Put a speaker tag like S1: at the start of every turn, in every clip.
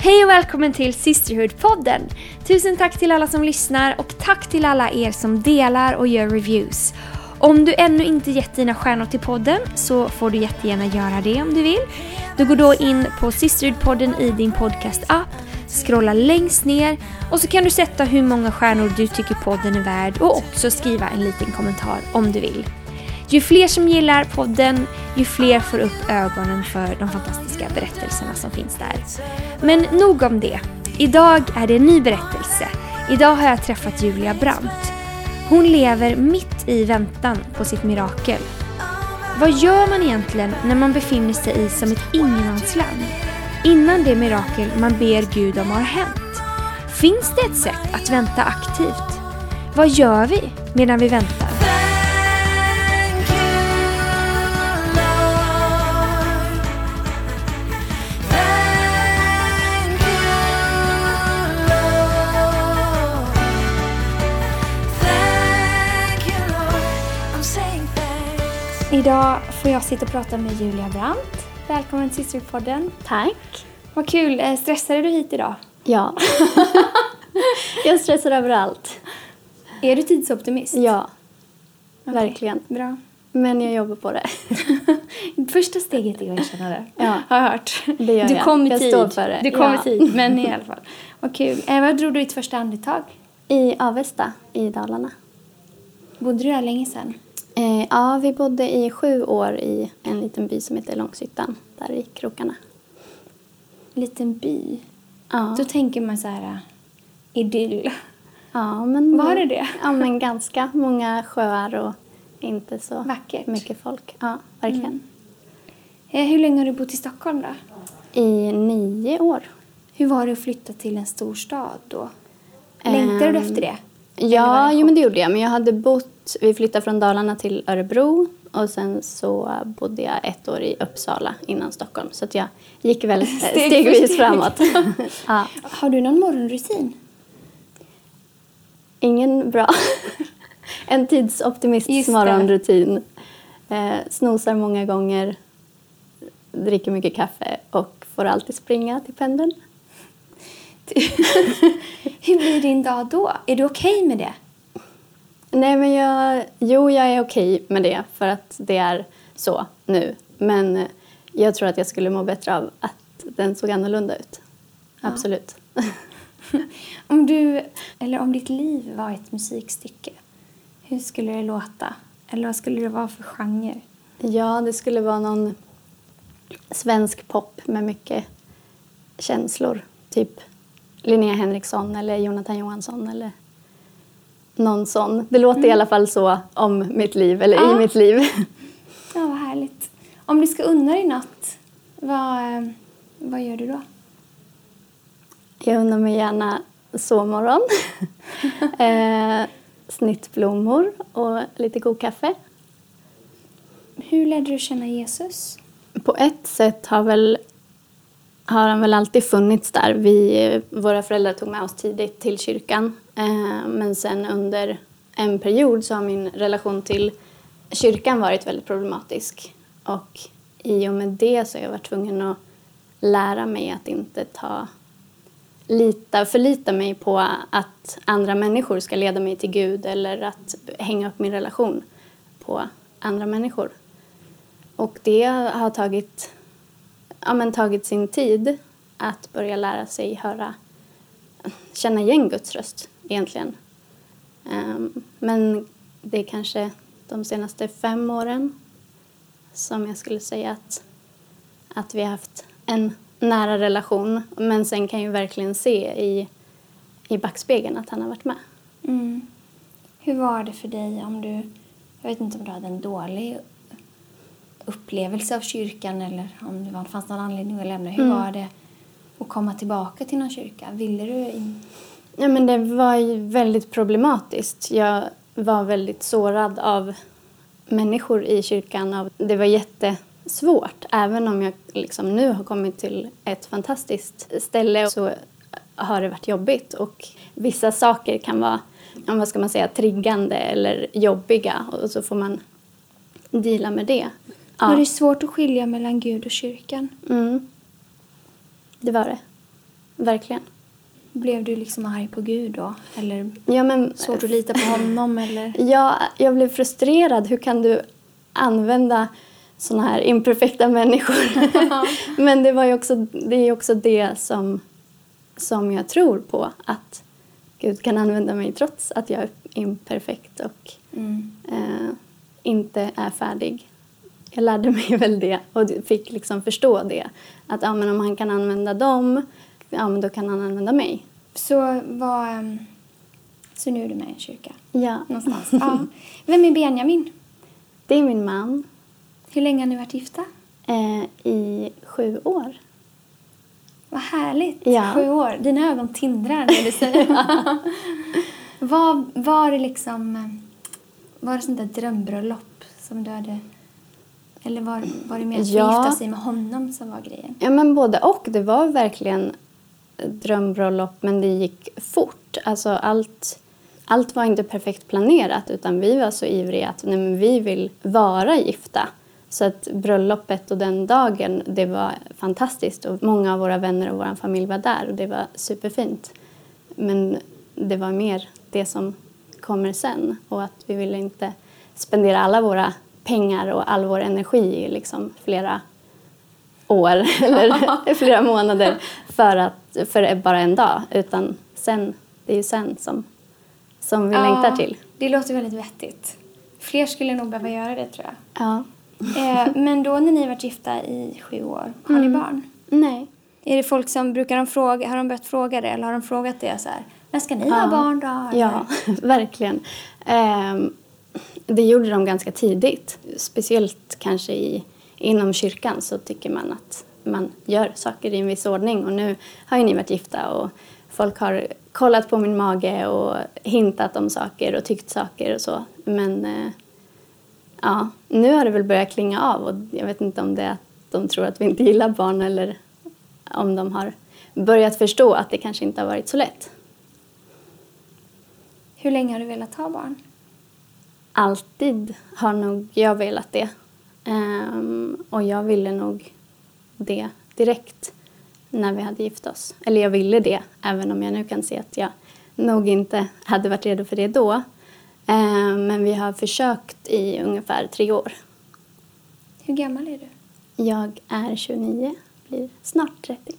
S1: Hej och välkommen till Sisterhood-podden! Tusen tack till alla som lyssnar och tack till alla er som delar och gör reviews. Om du ännu inte gett dina stjärnor till podden så får du jättegärna göra det om du vill. Du går då in på Sisterhood-podden i din podcast-app, scrolla längst ner och så kan du sätta hur många stjärnor du tycker podden är värd och också skriva en liten kommentar om du vill. Ju fler som gillar podden, ju fler får upp ögonen för de fantastiska berättelserna som finns där. Men nog om det. Idag är det en ny berättelse. Idag har jag träffat Julia Brandt. Hon lever mitt i väntan på sitt mirakel. Vad gör man egentligen när man befinner sig i som ett ingenmansland? Innan det mirakel man ber Gud om har hänt? Finns det ett sätt att vänta aktivt? Vad gör vi medan vi väntar? Idag får jag sitta och prata med Julia Brandt. Välkommen till Sisterpodden.
S2: Tack.
S1: Vad kul. Eh, Stressade du hit idag?
S2: Ja. jag stressar över allt.
S1: Är du tidsoptimist?
S2: Ja,
S1: Okej,
S2: verkligen.
S1: Bra.
S2: Men jag jobbar på det.
S1: Första steget är att erkänna det.
S2: Ja.
S1: Har jag hört.
S2: Det gör
S1: du
S2: jag.
S1: kom i
S2: Jag
S1: tid.
S2: står för det.
S1: Du kom
S2: Ja.
S1: i tid, men i alla fall. Vad kul. Eh, vad drog du ditt första andetag?
S2: I Avesta i Dalarna.
S1: Bodde du där länge sedan?
S2: Eh, ja, vi bodde i sju år i en liten by som heter Långshyttan, där i krokarna.
S1: Liten by.
S2: Ja,
S1: Då tänker man så här eh, idyll.
S2: ja men...
S1: Var det det?
S2: Ja, men ganska många sjöar och inte så
S1: Vackert.
S2: mycket folk. Ja, verkligen.
S1: Eh, hur länge har du bott i Stockholm då?
S2: I nio år.
S1: Hur var det att flytta till en stor stad då? Längtade du
S2: Ehm,
S1: efter det?
S2: Ja, jo, men det gjorde jag. Men jag hade bott, vi flyttade från Dalarna till Örebro och sen så bodde jag ett år i Uppsala innan Stockholm. Så att jag gick väl
S1: Steg
S2: stegvis
S1: steg.
S2: framåt. ja.
S1: Har du någon morgonrutin?
S2: Ingen bra. en tidsoptimists
S1: Just
S2: morgonrutin. Eh, snosar många gånger, dricker mycket kaffe och får alltid springa till pendeln.
S1: Hur blir din dag då? Är du okej med det?
S2: Nej, men jag, jo, jag är okej med det för att det är så nu. Men jag tror att jag skulle må bättre av att den såg annorlunda ut. Absolut.
S1: Om du, eller om ditt liv var ett musikstycke, hur skulle det låta? Eller vad skulle det vara för genre?
S2: Ja, det skulle vara någon svensk pop med mycket känslor. Typ Linnea Henriksson eller Jonathan Johansson eller någon sån. Det låter i alla fall så om mitt liv, eller
S1: Ja.
S2: i mitt liv.
S1: Ja, vad härligt. Om du ska unna dig något, vad, eh, vad gör du då?
S2: Jag undrar mig gärna sovmorgon, eh, snittblommor och lite god kaffe.
S1: Hur lärde du känna Jesus?
S2: På ett sätt har, väl, har han väl alltid funnits där. Vi, våra föräldrar tog med oss tidigt till kyrkan. Eh, men sen under en period så har min relation till kyrkan varit väldigt problematisk. Och i och med det så har jag varit tvungen att lära mig att inte ta lita, förlita mig på att andra människor ska leda mig till Gud eller att hänga upp min relation på andra människor. Och det har tagit, ja, men tagit sin tid att börja lära sig höra, känna igen Guds röst egentligen. Um, men det är kanske de senaste fem åren som jag skulle säga att, att vi har haft en nära relation. Men sen kan jag verkligen se i, i backspegeln att han har varit med.
S1: Mm. Hur var det för dig om du, jag vet inte om du hade en dålig upplevelse av kyrkan eller om det var, fanns någon anledning att lämna. Hur
S2: Mm.
S1: var det att komma tillbaka till någon kyrka? Ville du in?
S2: Ja, men det var ju väldigt problematiskt. Jag var väldigt sårad av människor i kyrkan. Det var jättesvårt. Även om jag liksom nu har kommit till ett fantastiskt ställe så har det varit jobbigt. Och vissa saker kan vara vad ska man säga, triggande eller jobbiga och så får man deala med det.
S1: Var
S2: Ja.
S1: det svårt att skilja mellan Gud och kyrkan?
S2: Mm. Det var det. verkligen.
S1: Blev du liksom arg på Gud då? Eller
S2: Ja, men,
S1: svårt att lita på honom? Eller?
S2: Ja, jag blev frustrerad. Hur kan du använda såna här imperfekta människor? Men det, var ju också, det är också det som, som jag tror på. Att Gud kan använda mig trots att jag är imperfekt och
S1: Mm.
S2: eh, inte är färdig. Jag lärde mig väl det och fick liksom förstå det. Att ja, men om han kan använda dem, ja, men då kan han använda mig.
S1: Så, vad, ehm, så nu är du med i en kyrka?
S2: Ja.
S1: Någonstans? Ja. Vem är Benjamin?
S2: Det är min man
S1: Hur länge har ni varit gifta?
S2: eh, i sju år.
S1: Vad härligt.
S2: Ja.
S1: Sju år. Dina ögon tindrar när du säger Vad Var det liksom... Var det sånt där drömbröllop som du hade... Eller var, var det mer att
S2: Ja.
S1: gifta sig med honom som var grejen?
S2: Ja, men både och. Det var verkligen drömbröllop, men det gick fort. Alltså allt, allt var inte perfekt planerat, utan vi var så ivriga att nej, vi vill vara gifta. Så att bröllopet och den dagen, det var fantastiskt. Och många av våra vänner och vår familj var där och det var superfint. Men det var mer det som kommer sen och att vi ville inte spendera alla våra pengar och all vår energi i liksom flera år eller flera månader för, att, för bara en dag. Utan sen, det är ju sen som, som vi längtar till.
S1: Det låter väldigt vettigt. Fler skulle nog behöva göra det tror jag.
S2: Ja.
S1: Eh, men då när ni varit gifta i sju år, har
S2: Mm.
S1: ni barn?
S2: Nej.
S1: Är det folk som brukar de fråga, har de börjat fråga det eller har de frågat det så här, när ska ni ha barn då? Eller?
S2: Ja, verkligen. Ehm, det gjorde de ganska tidigt. Speciellt kanske i, inom kyrkan så tycker man att man gör saker i en viss ordning. Och nu har ju ni varit gifta och folk har kollat på min mage och hintat om saker och tyckt saker och så. Men eh, ja, nu har det väl börjat klinga av och jag vet inte om det är att de tror att vi inte gillar barn eller om de har börjat förstå att det kanske inte har varit så lätt.
S1: Hur länge har du velat ha barn?
S2: Alltid har nog jag velat det. Ehm, och jag ville nog det direkt när vi hade gift oss. Eller jag ville det, även om jag nu kan se att jag nog inte hade varit redo för det då. Ehm, men vi har försökt i ungefär tre år.
S1: Hur gammal är du?
S2: Jag är 29, blir snart 30.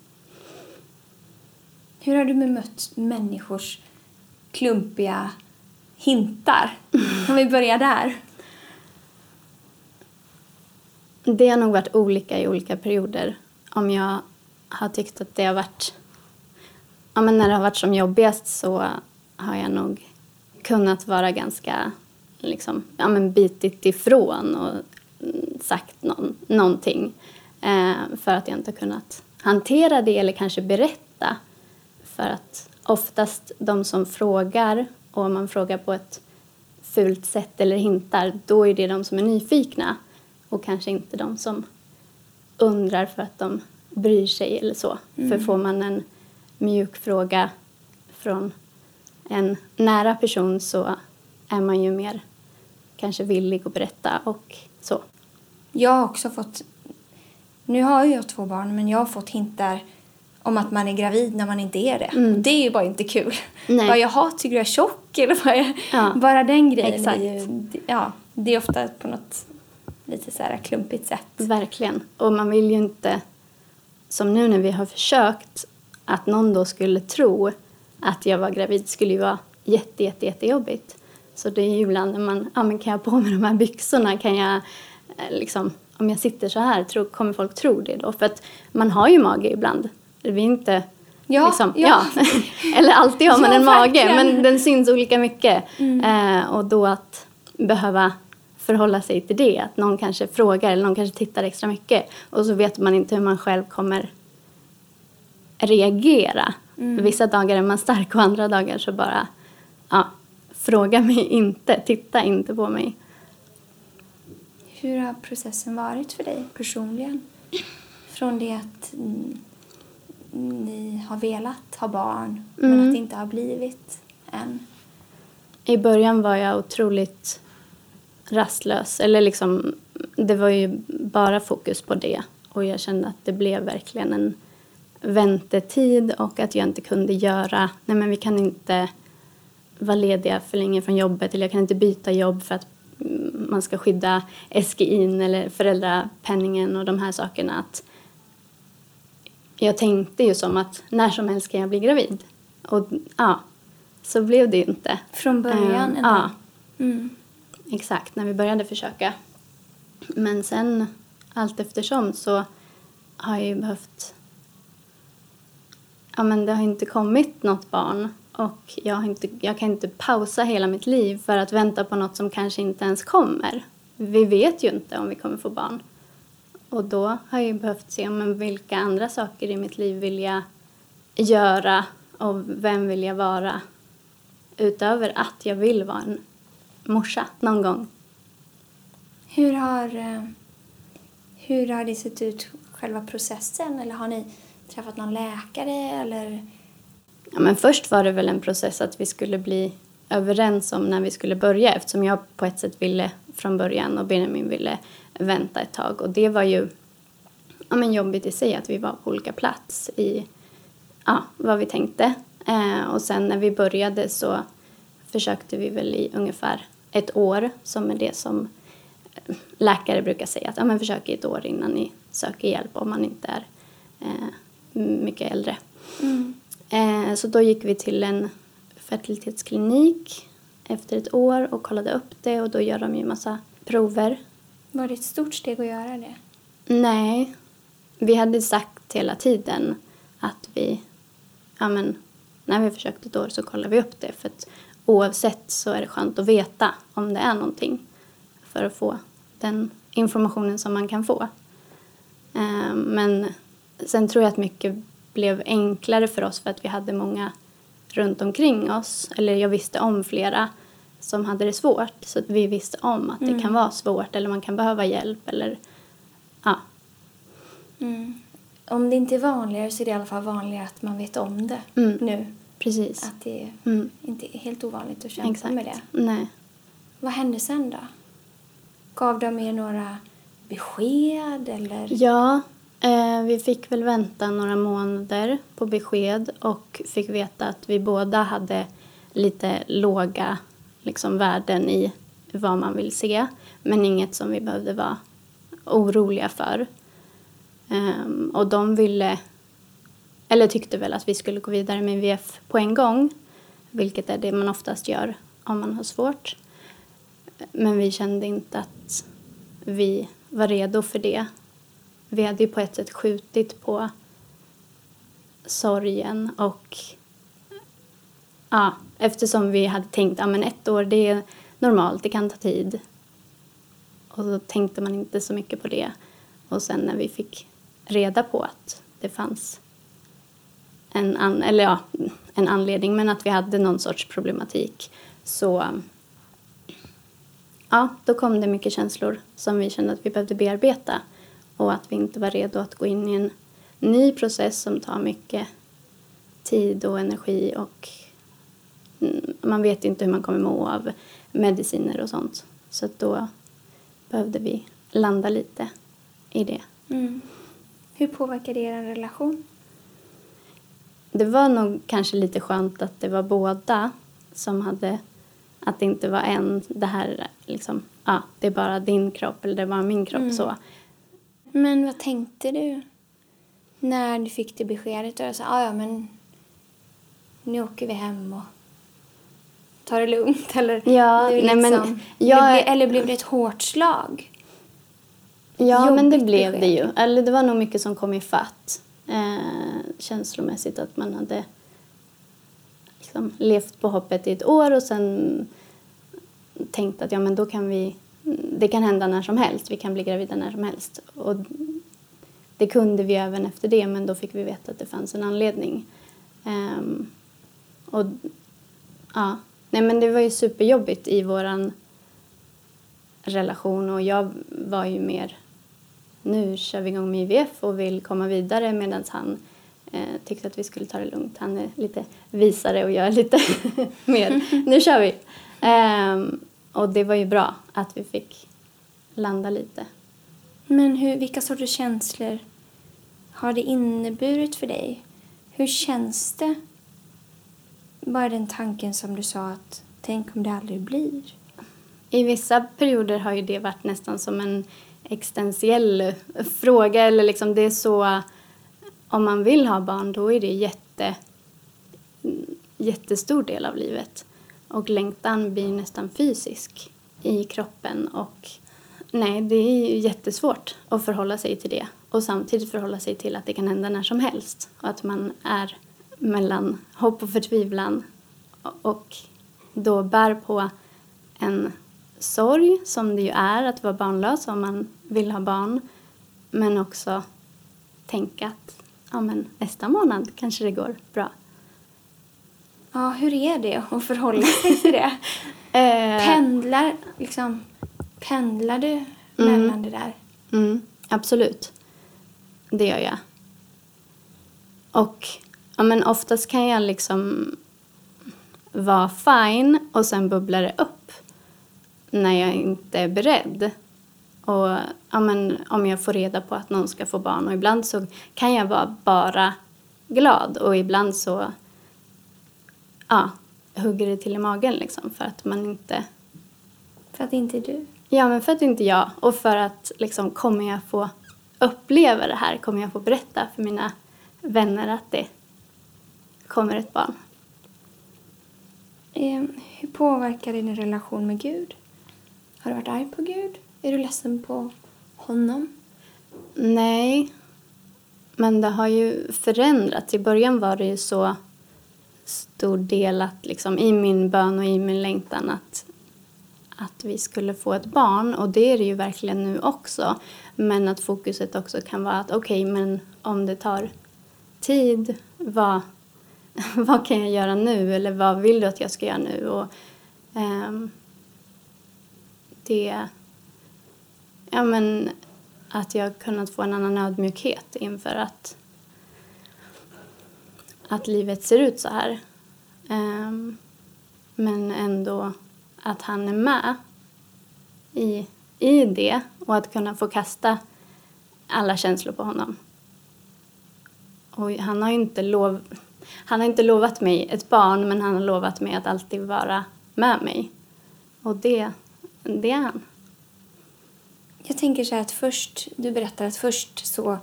S1: Hur har du bemött människors klumpiga hintar? Om vi börjar där.
S2: Det har nog varit olika i olika perioder. Om jag har tyckt att det har varit... Ja, men när det har varit som jobbigast så har jag nog kunnat vara ganska liksom, ja, men bitit ifrån och sagt någon, någonting eh, för att jag inte har kunnat hantera det eller kanske berätta. För att oftast de som frågar, och om man frågar på ett fult sätt eller hintar, då är det de som är nyfikna och kanske inte de som undrar för att de bryr sig eller så. För får man en mjuk fråga från en nära person så är man ju mer kanske villig att berätta och så.
S1: Jag har också fått... Nu har jag två barn, men jag har fått hintar om att man är gravid när man inte är det. Och Det är ju bara inte kul.
S2: Nej.
S1: Bara jaha, tycker jag är tjock? Eller bara,
S2: Ja.
S1: bara den grejen
S2: Exakt.
S1: är ju... Ja, det är ofta på något lite så här klumpigt sätt.
S2: Verkligen. Och man vill ju inte, som nu när vi har försökt, att någon då skulle tro att jag var gravid skulle ju vara jätte, jätte, jättejobbigt. Så det är ju ibland när man, ja men kan jag på mig de här byxorna? Kan jag, eh, liksom, om jag sitter så här, tror, kommer folk tro det då? För att man har ju mage ibland. Vi är inte,
S1: Ja,
S2: liksom,
S1: ja.
S2: Eller alltid har man
S1: Ja,
S2: en mage,
S1: verkligen. Mm.
S2: men den syns olika mycket. Eh, och då att behöva förhålla sig till det, att någon kanske frågar eller någon kanske tittar extra mycket och så vet man inte hur man själv kommer reagera.
S1: Mm.
S2: Vissa dagar är man stark och andra dagar så bara, ja, fråga mig inte, titta inte på mig.
S1: Hur har processen varit för dig personligen? Från det att mm, ni har velat ha barn, men
S2: Mm.
S1: att det inte har blivit än.
S2: I början var jag otroligt rastlös. Eller liksom, det var ju bara fokus på det. Och jag kände att det blev verkligen en, väntetid och att jag inte kunde göra, nej men vi kan inte vara lediga för länge från jobbet eller jag kan inte byta jobb för att mm, man ska skydda SGIn eller föräldrapenningen och de här sakerna. Att jag tänkte ju som att när som helst kan jag bli gravid. Och ja, så blev det ju inte.
S1: Från början?
S2: Um, ja. Mm. Exakt, när vi började försöka. Men sen allt eftersom så har jag ju behövt... Ja, men det har inte kommit något barn och jag, har inte, jag kan inte pausa hela mitt liv för att vänta på något som kanske inte ens kommer. Vi vet ju inte om vi kommer få barn. Och då har jag behövt se men vilka andra saker i mitt liv vill jag göra och vem vill jag vara utöver att jag vill vara en morsa någon gång.
S1: Hur har, eh, hur har det sett ut, själva processen? Eller har ni träffat någon läkare? Eller?
S2: Ja, men först var det väl en process att vi skulle bli överens om när vi skulle börja eftersom jag på ett sätt ville från början och Benjamin ville vänta ett tag. Och det var ju ja, men jobbigt i sig att vi var på olika plats i ja, vad vi tänkte. Eh, och sen när vi började så försökte vi väl i ungefär ett år som är det som eh, läkare brukar säga att ja, men försök i ett år innan ni söker hjälp om man inte är eh, mycket äldre. Mm. Eh, så då gick vi till en fertilitetsklinik efter ett år och kollade upp det och då gör de ju massa prover.
S1: Var det ett stort steg att göra det?
S2: Nej. Vi hade sagt hela tiden att vi, ja men, när vi försökt ett år så kollar vi upp det för att oavsett så är det skönt att veta om det är någonting för att få den informationen som man kan få. Eh, men sen tror jag att mycket blev enklare för oss för att vi hade många runt omkring oss, eller jag visste om flera som hade det svårt så att vi visste om att mm. det kan vara svårt eller man kan behöva hjälp eller ja.
S1: Mm. Om det inte är vanligare så är det i alla fall vanligare att man vet om det mm. nu.
S2: Precis.
S1: Att det är mm. inte är helt ovanligt att kämpa
S2: Exakt.
S1: med det.
S2: Nej.
S1: Vad hände sen då? Gav de er några besked eller?
S2: Ja, Eh, vi fick väl vänta några månader på besked och fick veta att vi båda hade lite låga liksom, värden i vad man vill se men inget som vi behövde vara oroliga för. Um, och de ville, eller tyckte väl att vi skulle gå vidare med VF på en gång vilket är det man oftast gör om man har svårt. Men vi kände inte att vi var redo för det. Vi hade ju på ett sätt skjutit på sorgen och ja, eftersom vi hade tänkt att ja, ett år det är normalt, det kan ta tid. Och så tänkte man inte så mycket på det. Och sen när vi fick reda på att det fanns en, an, eller ja, en anledning men att vi hade någon sorts problematik så ja, då kom det mycket känslor som vi kände att vi behövde bearbeta och att vi inte var redo att gå in i en ny process som tar mycket tid och energi och mm, man vet inte hur man kommer må av mediciner och sånt. Så då behövde vi landa lite i det.
S1: Mm. Hur påverkar det er relation?
S2: Det var nog kanske lite skönt att det var båda som hade att det inte var en, det här liksom, ja, det är bara din kropp eller det är bara min kropp mm. så.
S1: Men vad tänkte du när du fick det beskedet? Och sa, ah, ja men nu åker vi hem och tar det lugnt eller?
S2: Ja, nej liksom, men jag...
S1: Eller blev det ett hårt slag?
S2: Ja, Jobbigt men det blev besked. det ju. Eller det var nog mycket som kom i fatt eh, känslomässigt att man hade liksom levt på hoppet i ett år och sen tänkt att ja men då kan vi, det kan hända när som helst, vi kan bli gravida när som helst. Och det kunde vi även efter det men då fick vi veta att det fanns en anledning. Um, och ja, nej men det var ju superjobbigt i våran relation och jag var ju mer nu kör vi igång med IVF och vill komma vidare medan han eh, tyckte att vi skulle ta det lugnt. Han är lite visare och jag är lite mer, nu kör vi. Um, och det var ju bra att vi fick landa lite.
S1: Men hur, vilka sorters känslor har det inneburit för dig? Hur känns det? Bara den tanken som du sa att tänk om det aldrig blir.
S2: I vissa perioder har ju det varit nästan som en existentiell fråga. Eller liksom det är så, om man vill ha barn då är det jätte, jättestor del av livet. Och längtan blir nästan fysisk i kroppen. Och nej, det är jättesvårt att förhålla sig till det. Och samtidigt förhålla sig till att det kan hända när som helst. Och att man är mellan hopp och förtvivlan. Och då bär på en sorg, som det ju är att vara barnlös om man vill ha barn. Men också tänka att ja, men nästa månad kanske det går bra.
S1: Ja, hur är det att förhålla sig till det?
S2: Eh,
S1: Pendlar, liksom, pendlar du mellan det där?
S2: Mm, absolut. Det gör jag. Och ja, men oftast kan jag liksom vara fine och sen bubblar det upp när jag inte är beredd. Och ja, men, om jag får reda på att någon ska få barn. Och ibland så kan jag vara bara glad och ibland så ja, hugger det till i magen liksom för att man inte
S1: För att inte du.
S2: Ja, men för att inte jag. Och för att liksom, kommer jag få uppleva det här? Kommer jag få berätta för mina vänner att det kommer ett barn?
S1: Eh, hur påverkar det din relation med Gud? Har du varit arg på Gud? Är du ledsen på honom?
S2: Nej, men det har ju förändrats. I början var det ju så stor del att liksom, i min bön och i min längtan att, att vi skulle få ett barn. Och det är det ju verkligen nu också. Men att fokuset också kan vara att okej, okay, men om det tar tid, vad, vad kan jag göra nu? Eller vad vill du att jag ska göra nu? Och, um, det... Ja, men att jag kunnat få en annan ödmjukhet inför att, att livet ser ut så här. Um, men ändå att han är med i, i det och att kunna få kasta alla känslor på honom. Och han har inte lov, han har inte lovat mig ett barn men han har lovat mig att alltid vara med mig. Och det, det är han.
S1: Jag tänker så här att först, du berättar att först så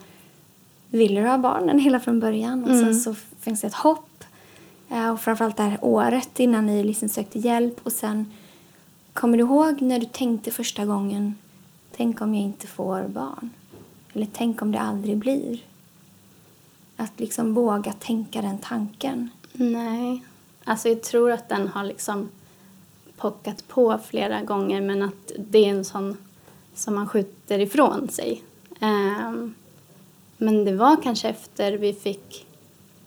S1: ville du ha barnen hela från början och mm. sen så finns det ett hopp. Eh, och framförallt det här året innan ni liksom sökte hjälp och sen kommer du ihåg när du tänkte första gången tänk om jag inte får barn? Eller tänk om det aldrig blir? Att liksom våga tänka den tanken.
S2: Nej, alltså jag tror att den har liksom pockat på flera gånger men att det är en sån som man skjuter ifrån sig. Um, men det var kanske efter vi fick,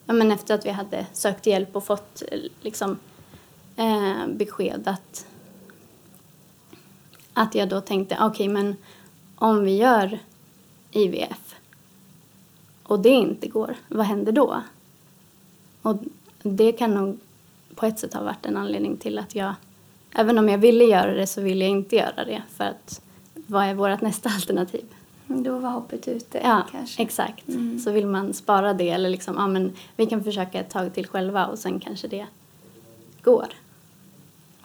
S2: ja men efter att vi hade sökt hjälp och fått liksom eh, besked att, att jag då tänkte okej okay, men om vi gör IVF och det inte går, vad händer då? Och det kan nog på ett sätt ha varit en anledning till att jag, även om jag ville göra det så ville jag inte göra det för att vad är vårt nästa alternativ?
S1: Då var hoppet ute
S2: ja,
S1: kanske.
S2: exakt. Mm. Så vill man spara det eller liksom, ja men vi kan försöka ett tag till själva och sen kanske det går.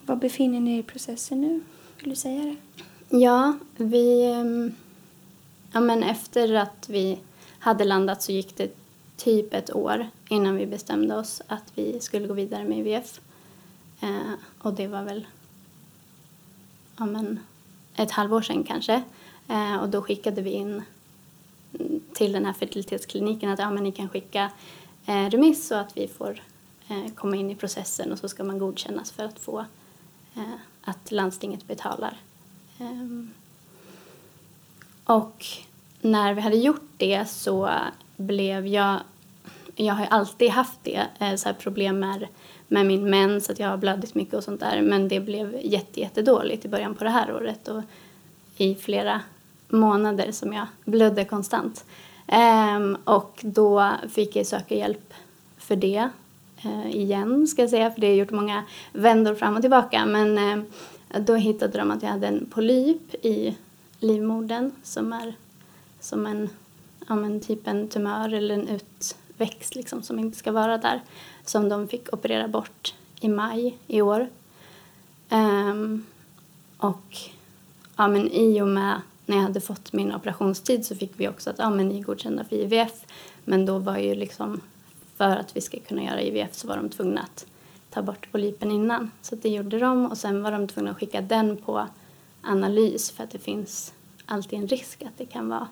S1: Var befinner ni er i processen nu? Vill du säga det?
S2: Ja, vi... Ehm, ja men efter att vi hade landat så gick det typ ett år innan vi bestämde oss att vi skulle gå vidare med IVF. Eh, och det var väl ja men, ett halvår sedan kanske. Eh, och då skickade vi in till den här fertilitetskliniken att ja, men ni kan skicka eh, remiss så att vi får eh, komma in i processen och så ska man godkännas för att få eh, att landstinget betalar. Ehm, och när vi hade gjort det så blev jag jag har alltid haft det, eh, så här problem med, med min mens, att jag har blödigt mycket och sånt där. Men det blev jätte, jättedåligt i början på det här året och i flera månader som jag blödde konstant. Um, och då fick jag söka hjälp för det uh, igen, ska jag säga, för det har gjort många vändor fram och tillbaka. Men uh, då hittade de att jag hade en polyp i livmodern som är som en ja, men typ en tumör eller en utväxt liksom, som inte ska vara där som de fick operera bort i maj i år. Um, och ja, men i och med när jag hade fått min operationstid så fick vi också att ja, men ni är godkända för IVF. Men då var ju liksom för att vi ska kunna göra IVF så var de tvungna att ta bort polypen innan. Så det gjorde de och sen var de tvungna att skicka den på analys för att det finns alltid en risk att det kan vara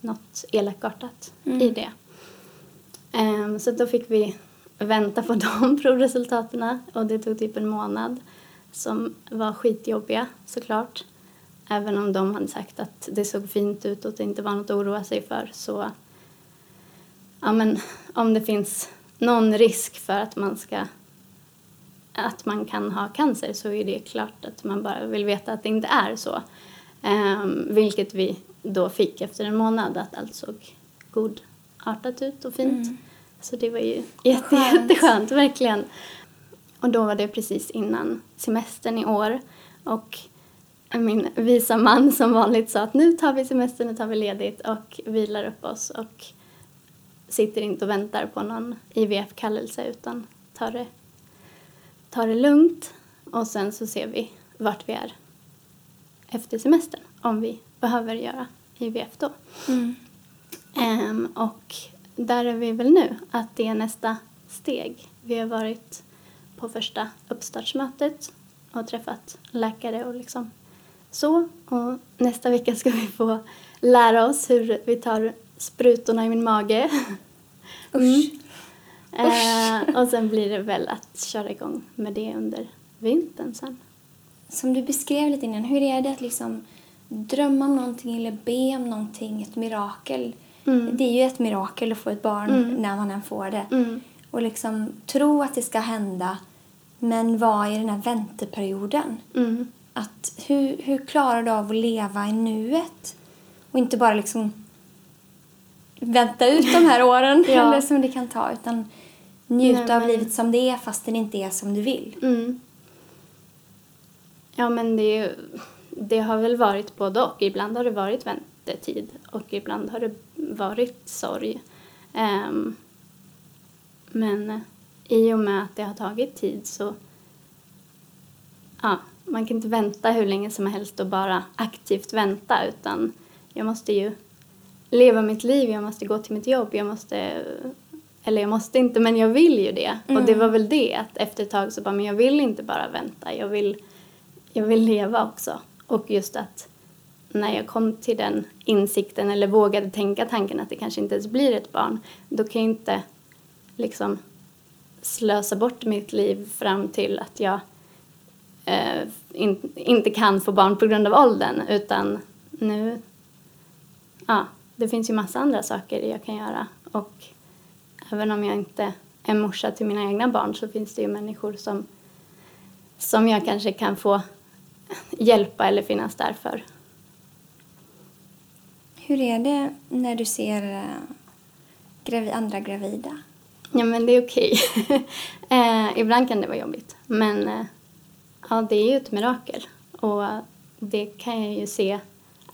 S2: något elakartat mm. i det. Um, så då fick vi vänta på de provresultaten och det tog typ en månad som var skitjobbiga såklart. Även om de hade sagt att det såg fint ut och att det inte var något att oroa sig för så ja men om det finns någon risk för att man ska att man kan ha cancer så är det klart att man bara vill veta att det inte är så. Um, vilket vi då fick efter en månad, att allt såg godartat ut och fint. Mm. Så det var ju jätte, jätteskönt, verkligen. Och då var det precis innan semestern i år. Och min visa man som vanligt sa att nu tar vi semester, nu tar vi ledigt och vilar upp oss och sitter inte och väntar på någon IVF-kallelse utan tar det, tar det lugnt och sen så ser vi vart vi är efter semestern om vi behöver göra IVF då. Mm. Um, och där är vi väl nu, att det är nästa steg. Vi har varit på första uppstartsmötet och träffat läkare och liksom så. Och nästa vecka ska vi få lära oss hur vi tar sprutorna i min mage. Usch. Mm. Eh, och sen blir det väl att köra igång med det under vintern sen.
S1: Som du beskrev lite innan, hur är det att liksom drömma om någonting eller be om någonting, ett mirakel? Mm. Det är ju ett mirakel att få ett barn mm. när man än får det. Mm. Och liksom tro att det ska hända, men vara i den här vänteperioden. Att hur, hur klarar du av att leva i nuet? Och inte bara liksom vänta ut de här åren ja. eller som det kan ta utan njuta Nej, av livet som det är fast det inte är som du vill.
S2: Mm. Ja men det, är, det har väl varit både och. Ibland har det varit väntetid och ibland har det varit sorg. Um, men i och med att det har tagit tid så ja, man kan inte vänta hur länge som helst och bara aktivt vänta utan jag måste ju leva mitt liv, jag måste gå till mitt jobb, jag måste eller jag måste inte men jag vill ju det. Mm. Och det var väl det att efter ett tag så bara men jag vill inte bara vänta, jag vill, jag vill leva också. Och just att när jag kom till den insikten eller vågade tänka tanken att det kanske inte ens blir ett barn, då kan jag inte liksom slösa bort mitt liv fram till att jag eh, in, inte kan få barn på grund av åldern utan nu, ja, det finns ju massa andra saker jag kan göra och även om jag inte är morsa till mina egna barn så finns det ju människor som, som jag kanske kan få hjälpa eller finnas där för.
S1: Hur är det när du ser eh, gravi andra gravida?
S2: Ja, men det är okej. eh, ibland kan det vara jobbigt, men eh, ja, det är ju ett mirakel och det kan jag ju se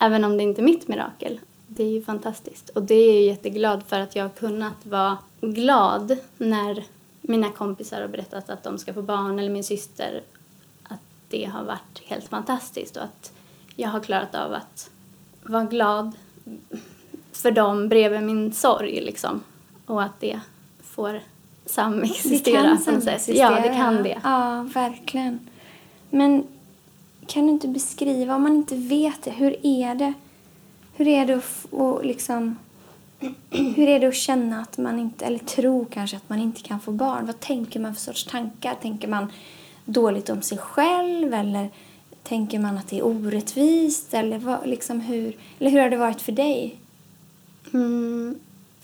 S2: även om det inte är mitt mirakel det är ju fantastiskt. Och det är jag jätteglad för att jag har kunnat vara glad när mina kompisar har berättat att de ska få barn eller min syster att det har varit helt fantastiskt och att jag har klarat av att vara glad för dem bredvid min sorg liksom. Och att det får samexistera det kan samexistera. Ja, det kan det.
S1: Ja, verkligen. Men kan du inte beskriva, om man inte vet det, hur är det hur är det att, och liksom, hur är det att känna att man inte, eller tro kanske att man inte kan få barn? Vad tänker man för sorts tankar? Tänker man dåligt om sig själv eller tänker man att det är orättvist? Eller, vad, liksom hur, eller hur har det varit för dig?
S2: Mm,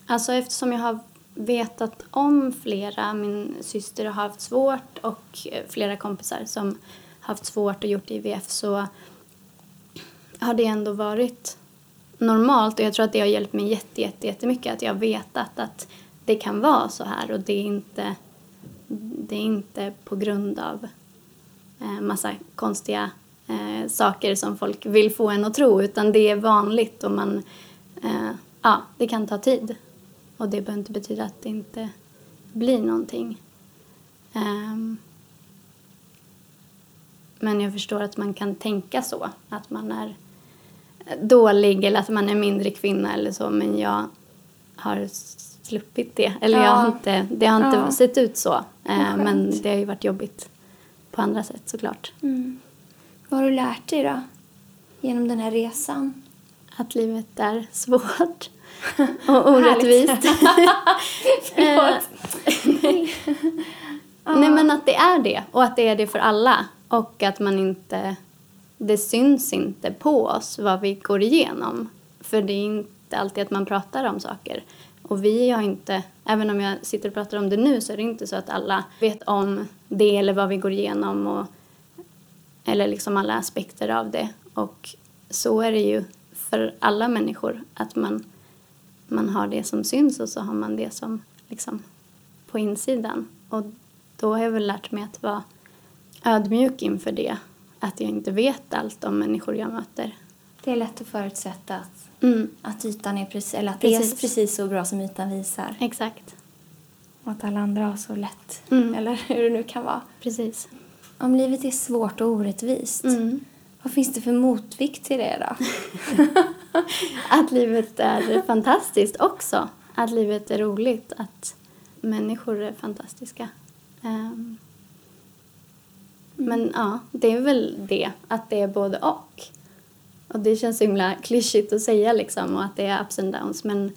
S2: alltså eftersom jag har vetat om flera, min syster har haft svårt och eh, flera kompisar som haft svårt och gjort IVF så har det ändå varit normalt och jag tror att det har hjälpt mig jätte, jätte, jättemycket att jag har vetat att det kan vara så här och det är inte, det är inte på grund av eh, massa konstiga eh, saker som folk vill få en att tro utan det är vanligt och man, eh, ja, det kan ta tid. Och det behöver inte betyda att det inte blir någonting. Um, men jag förstår att man kan tänka så, att man är dålig eller att man är mindre kvinna eller så. Men jag har sluppit det. Eller ja. jag har inte, det har inte ja. sett ut så. Eh, men det har ju varit jobbigt på andra sätt såklart.
S1: Mm. Vad har du lärt dig då? Genom den här resan?
S2: Att livet är svårt och orättvist. Förlåt. Nej men att det är det och att det är det för alla. Och att man inte, det syns inte på oss vad vi går igenom. För det är inte alltid att man pratar om saker. Och vi har inte, även om jag sitter och pratar om det nu så är det inte så att alla vet om det eller vad vi går igenom och, eller liksom alla aspekter av det. Och så är det ju för alla människor att man, man har det som syns och så har man det som liksom på insidan. Och då har jag väl lärt mig att vara ödmjuk inför det. Att jag inte vet allt om människor jag möter.
S1: Det är lätt att förutsätta att, mm. att ytan är precis, eller att precis. det är precis så bra som ytan visar.
S2: Exakt.
S1: Och att alla andra har så lätt. Mm. Eller hur det nu kan vara.
S2: Precis.
S1: Om livet är svårt och orättvist, mm. vad finns det för motvikt till det då?
S2: att livet är fantastiskt också. Att livet är roligt. Att människor är fantastiska. Um, men ja, det är väl det, att det är både och. Och det känns så himla klyschigt att säga liksom och att det är ups and downs men,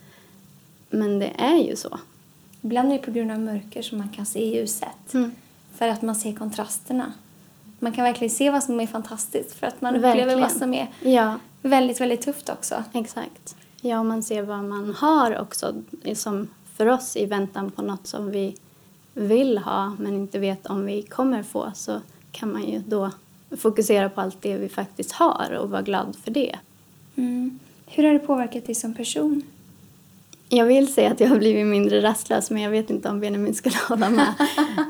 S2: men det är ju så.
S1: Ibland är det på grund av mörker som man kan se ljuset. Mm. För att man ser kontrasterna. Man kan verkligen se vad som är fantastiskt för att man verkligen. upplever vad som är ja. väldigt, väldigt tufft också.
S2: Exakt. Ja, och man ser vad man har också som för oss i väntan på något som vi vill ha men inte vet om vi kommer få så kan man ju då fokusera på allt det vi faktiskt har och vara glad för det.
S1: Mm. Hur har det påverkat dig som person?
S2: Jag vill säga att jag har blivit mindre rastlös men jag vet inte om Benjamin skulle hålla med.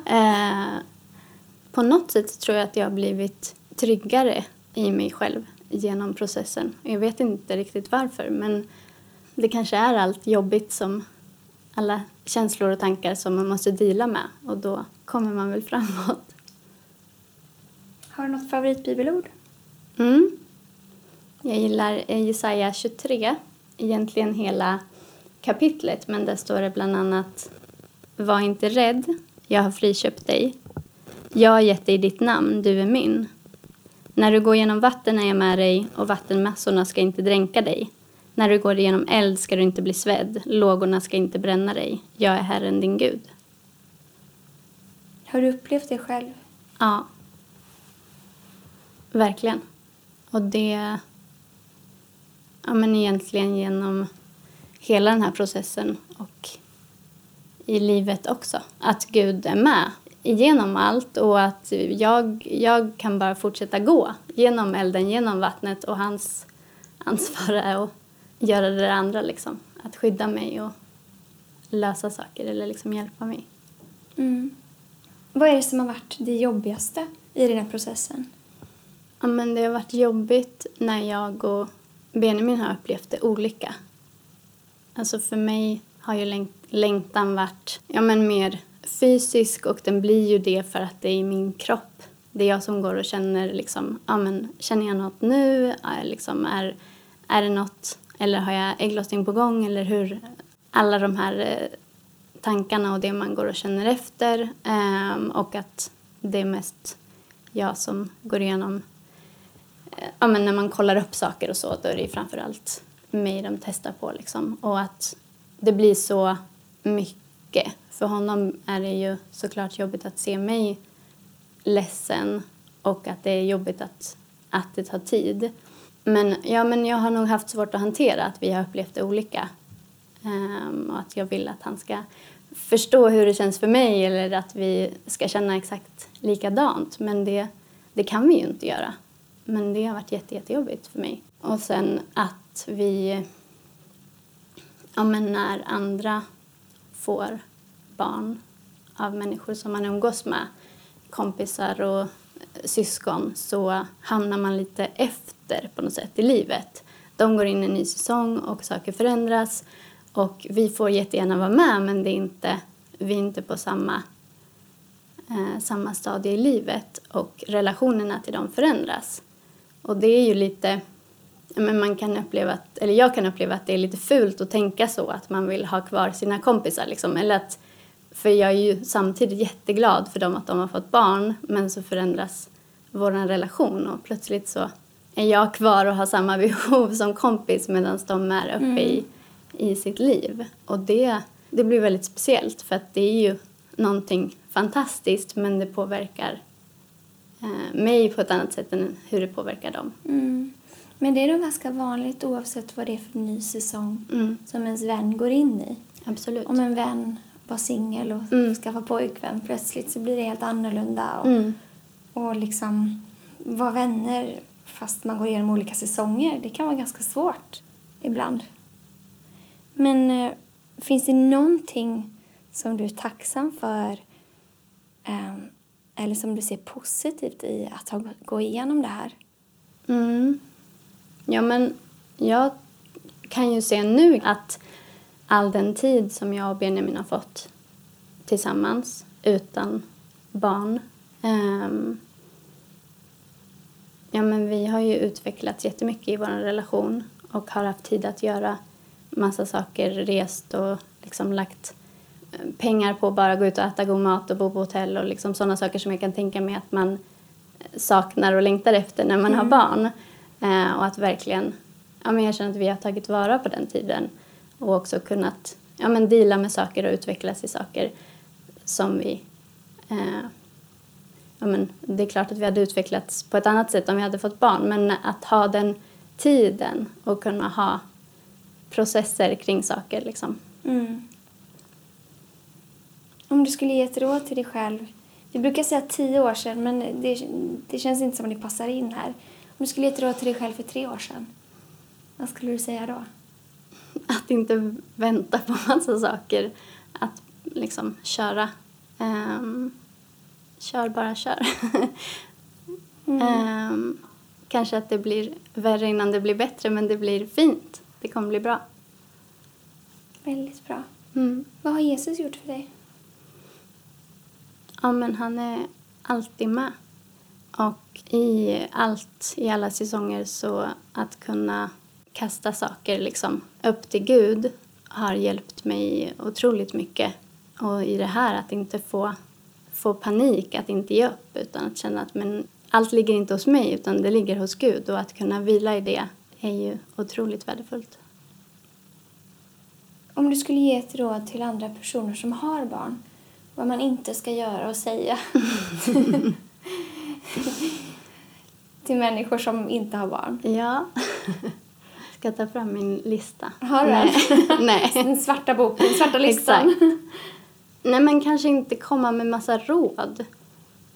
S2: eh, på något sätt tror jag att jag har blivit tryggare i mig själv genom processen. Jag vet inte riktigt varför men det kanske är allt jobbigt som alla känslor och tankar som man måste dela med och då kommer man väl framåt.
S1: Har du något favoritbibelord?
S2: Mm. Jag gillar Jesaja 23, egentligen hela kapitlet, men där står det bland annat Var inte rädd, jag har friköpt dig. Jag har gett dig ditt namn, du är min. När du går genom vatten är jag med dig och vattenmassorna ska inte dränka dig. När du går genom eld ska du inte bli svedd, lågorna ska inte bränna dig. Jag är Herren din Gud.
S1: Har du upplevt det själv?
S2: Ja. Verkligen. Och det... Ja, men egentligen genom hela den här processen och i livet också. Att Gud är med genom allt och att jag, jag kan bara fortsätta gå genom elden, genom vattnet och hans ansvar är att göra det andra liksom. Att skydda mig och lösa saker eller liksom hjälpa mig.
S1: Mm. Vad är det som har varit det jobbigaste i den här processen?
S2: Ja, men det har varit jobbigt när jag och Benjamin har upplevt det olika. Alltså för mig har ju läng längtan varit ja, men mer fysisk och den blir ju det för att det är i min kropp. Det är jag som går och känner liksom, ja men känner jag något nu? Är, liksom, är, är det något, eller har jag ägglossning på gång eller hur? Alla de här eh, tankarna och det man går och känner efter ehm, och att det är mest jag som går igenom ja, men när man kollar upp saker och så då är det framförallt mig de testar på liksom. Och att det blir så mycket. För honom är det ju såklart jobbigt att se mig ledsen och att det är jobbigt att, att det tar tid. Men, ja, men jag har nog haft svårt att hantera att vi har upplevt det olika. Um, och att jag vill att han ska förstå hur det känns för mig eller att vi ska känna exakt likadant. Men det, det kan vi ju inte göra. Men det har varit jätte, jättejobbigt för mig. Och sen att vi, ja men när andra får barn av människor som man umgås med, kompisar och eh, syskon, så hamnar man lite efter på något sätt i livet. de går in i en ny säsong och saker förändras och vi får jättegärna vara med men det är inte, vi är inte på samma, eh, samma stadie i livet och relationerna till dem förändras. Och det är ju lite, men man kan uppleva att, eller jag kan uppleva att det är lite fult att tänka så att man vill ha kvar sina kompisar liksom, eller att för jag är ju samtidigt jätteglad för dem att de har fått barn men så förändras vår relation och plötsligt så är jag kvar och har samma behov som kompis medan de är uppe mm. i, i sitt liv. Och det, det blir väldigt speciellt för att det är ju någonting fantastiskt men det påverkar mig på ett annat sätt än hur det påverkar dem.
S1: Mm. Men det är nog ganska vanligt oavsett vad det är för ny säsong mm. som ens vän går in i.
S2: Absolut.
S1: Om en vän var singel och mm. skaffa pojkvän plötsligt så blir det helt annorlunda. Och,
S2: mm.
S1: och liksom vara vänner fast man går igenom olika säsonger. Det kan vara ganska svårt ibland. Men eh, finns det någonting som du är tacksam för eh, eller som du ser positivt i att ha, gå igenom det här?
S2: Mm. Ja, men jag kan ju se nu att all den tid som jag och Benjamin har fått tillsammans utan barn um, Ja, men vi har ju utvecklats jättemycket i vår relation och har haft tid att göra massa saker, rest och liksom lagt pengar på att bara gå ut och äta god mat och bo på hotell och liksom sådana saker som jag kan tänka mig att man saknar och längtar efter när man mm. har barn. Eh, och att verkligen, ja men jag känner att vi har tagit vara på den tiden och också kunnat ja men deala med saker och utvecklas i saker som vi eh, ja, men det är klart att vi hade utvecklats på ett annat sätt om vi hade fått barn men att ha den tiden och kunna ha processer kring saker liksom.
S1: Mm. Om du skulle ge ett råd till dig själv vi brukar säga tio år sedan men det, det känns inte som att det passar in här. Om du skulle ge ett råd till dig själv för tre år sedan vad skulle du säga då?
S2: Att inte vänta på massa saker. Att liksom köra. Um, kör bara kör. mm. um, kanske att det blir värre innan det blir bättre men det blir fint. Det kommer bli bra.
S1: Väldigt bra.
S2: Mm.
S1: Vad har Jesus gjort för dig?
S2: Ja, men han är alltid med. Och i allt, i alla säsonger, så att kunna kasta saker liksom upp till Gud har hjälpt mig otroligt mycket. Och i det här att inte få få panik, att inte ge upp utan att känna att men, allt ligger inte hos mig utan det ligger hos Gud och att kunna vila i det är ju otroligt värdefullt.
S1: Om du skulle ge ett råd till andra personer som har barn, vad man inte ska göra och säga till människor som inte har barn?
S2: Ja. Ska ta fram min lista?
S1: Har du
S2: Nej. Nej.
S1: Den svarta boken, den svarta listan.
S2: Exakt. Nej, men kanske inte komma med massa råd.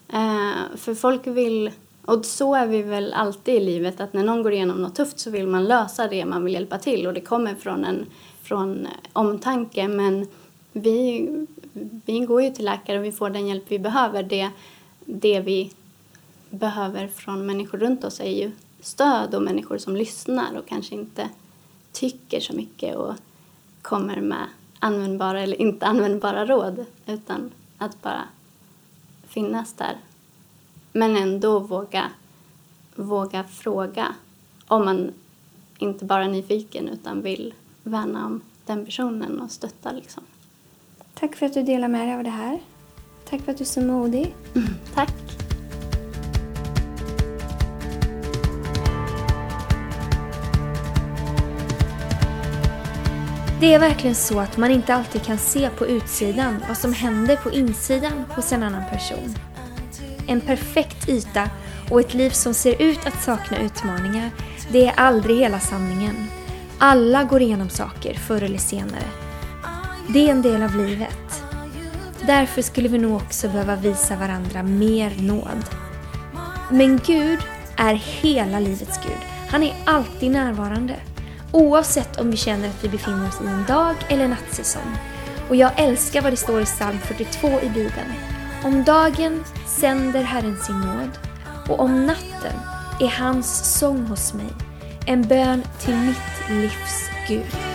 S2: Eh, för folk vill, och så är vi väl alltid i livet, att när någon går igenom något tufft så vill man lösa det, man vill hjälpa till och det kommer från en från omtanke. Men vi, vi går ju till läkare och vi får den hjälp vi behöver. Det, det vi behöver från människor runt oss är ju stöd och människor som lyssnar och kanske inte tycker så mycket och kommer med användbara eller inte användbara råd utan att bara finnas där. Men ändå våga, våga fråga om man inte bara är nyfiken utan vill värna om den personen och stötta. Liksom.
S1: Tack för att du delar med dig av det här. Tack för att du är så modig.
S2: Mm, tack.
S1: Det är verkligen så att man inte alltid kan se på utsidan vad som händer på insidan hos en annan person. En perfekt yta och ett liv som ser ut att sakna utmaningar, det är aldrig hela sanningen. Alla går igenom saker förr eller senare. Det är en del av livet. Därför skulle vi nog också behöva visa varandra mer nåd. Men Gud är hela livets Gud. Han är alltid närvarande. Oavsett om vi känner att vi befinner oss i en dag eller nattsäsong. Och jag älskar vad det står i psalm 42 i Bibeln. Om dagen sänder Herren sin nåd och om natten är hans sång hos mig. En bön till mitt livs Gud.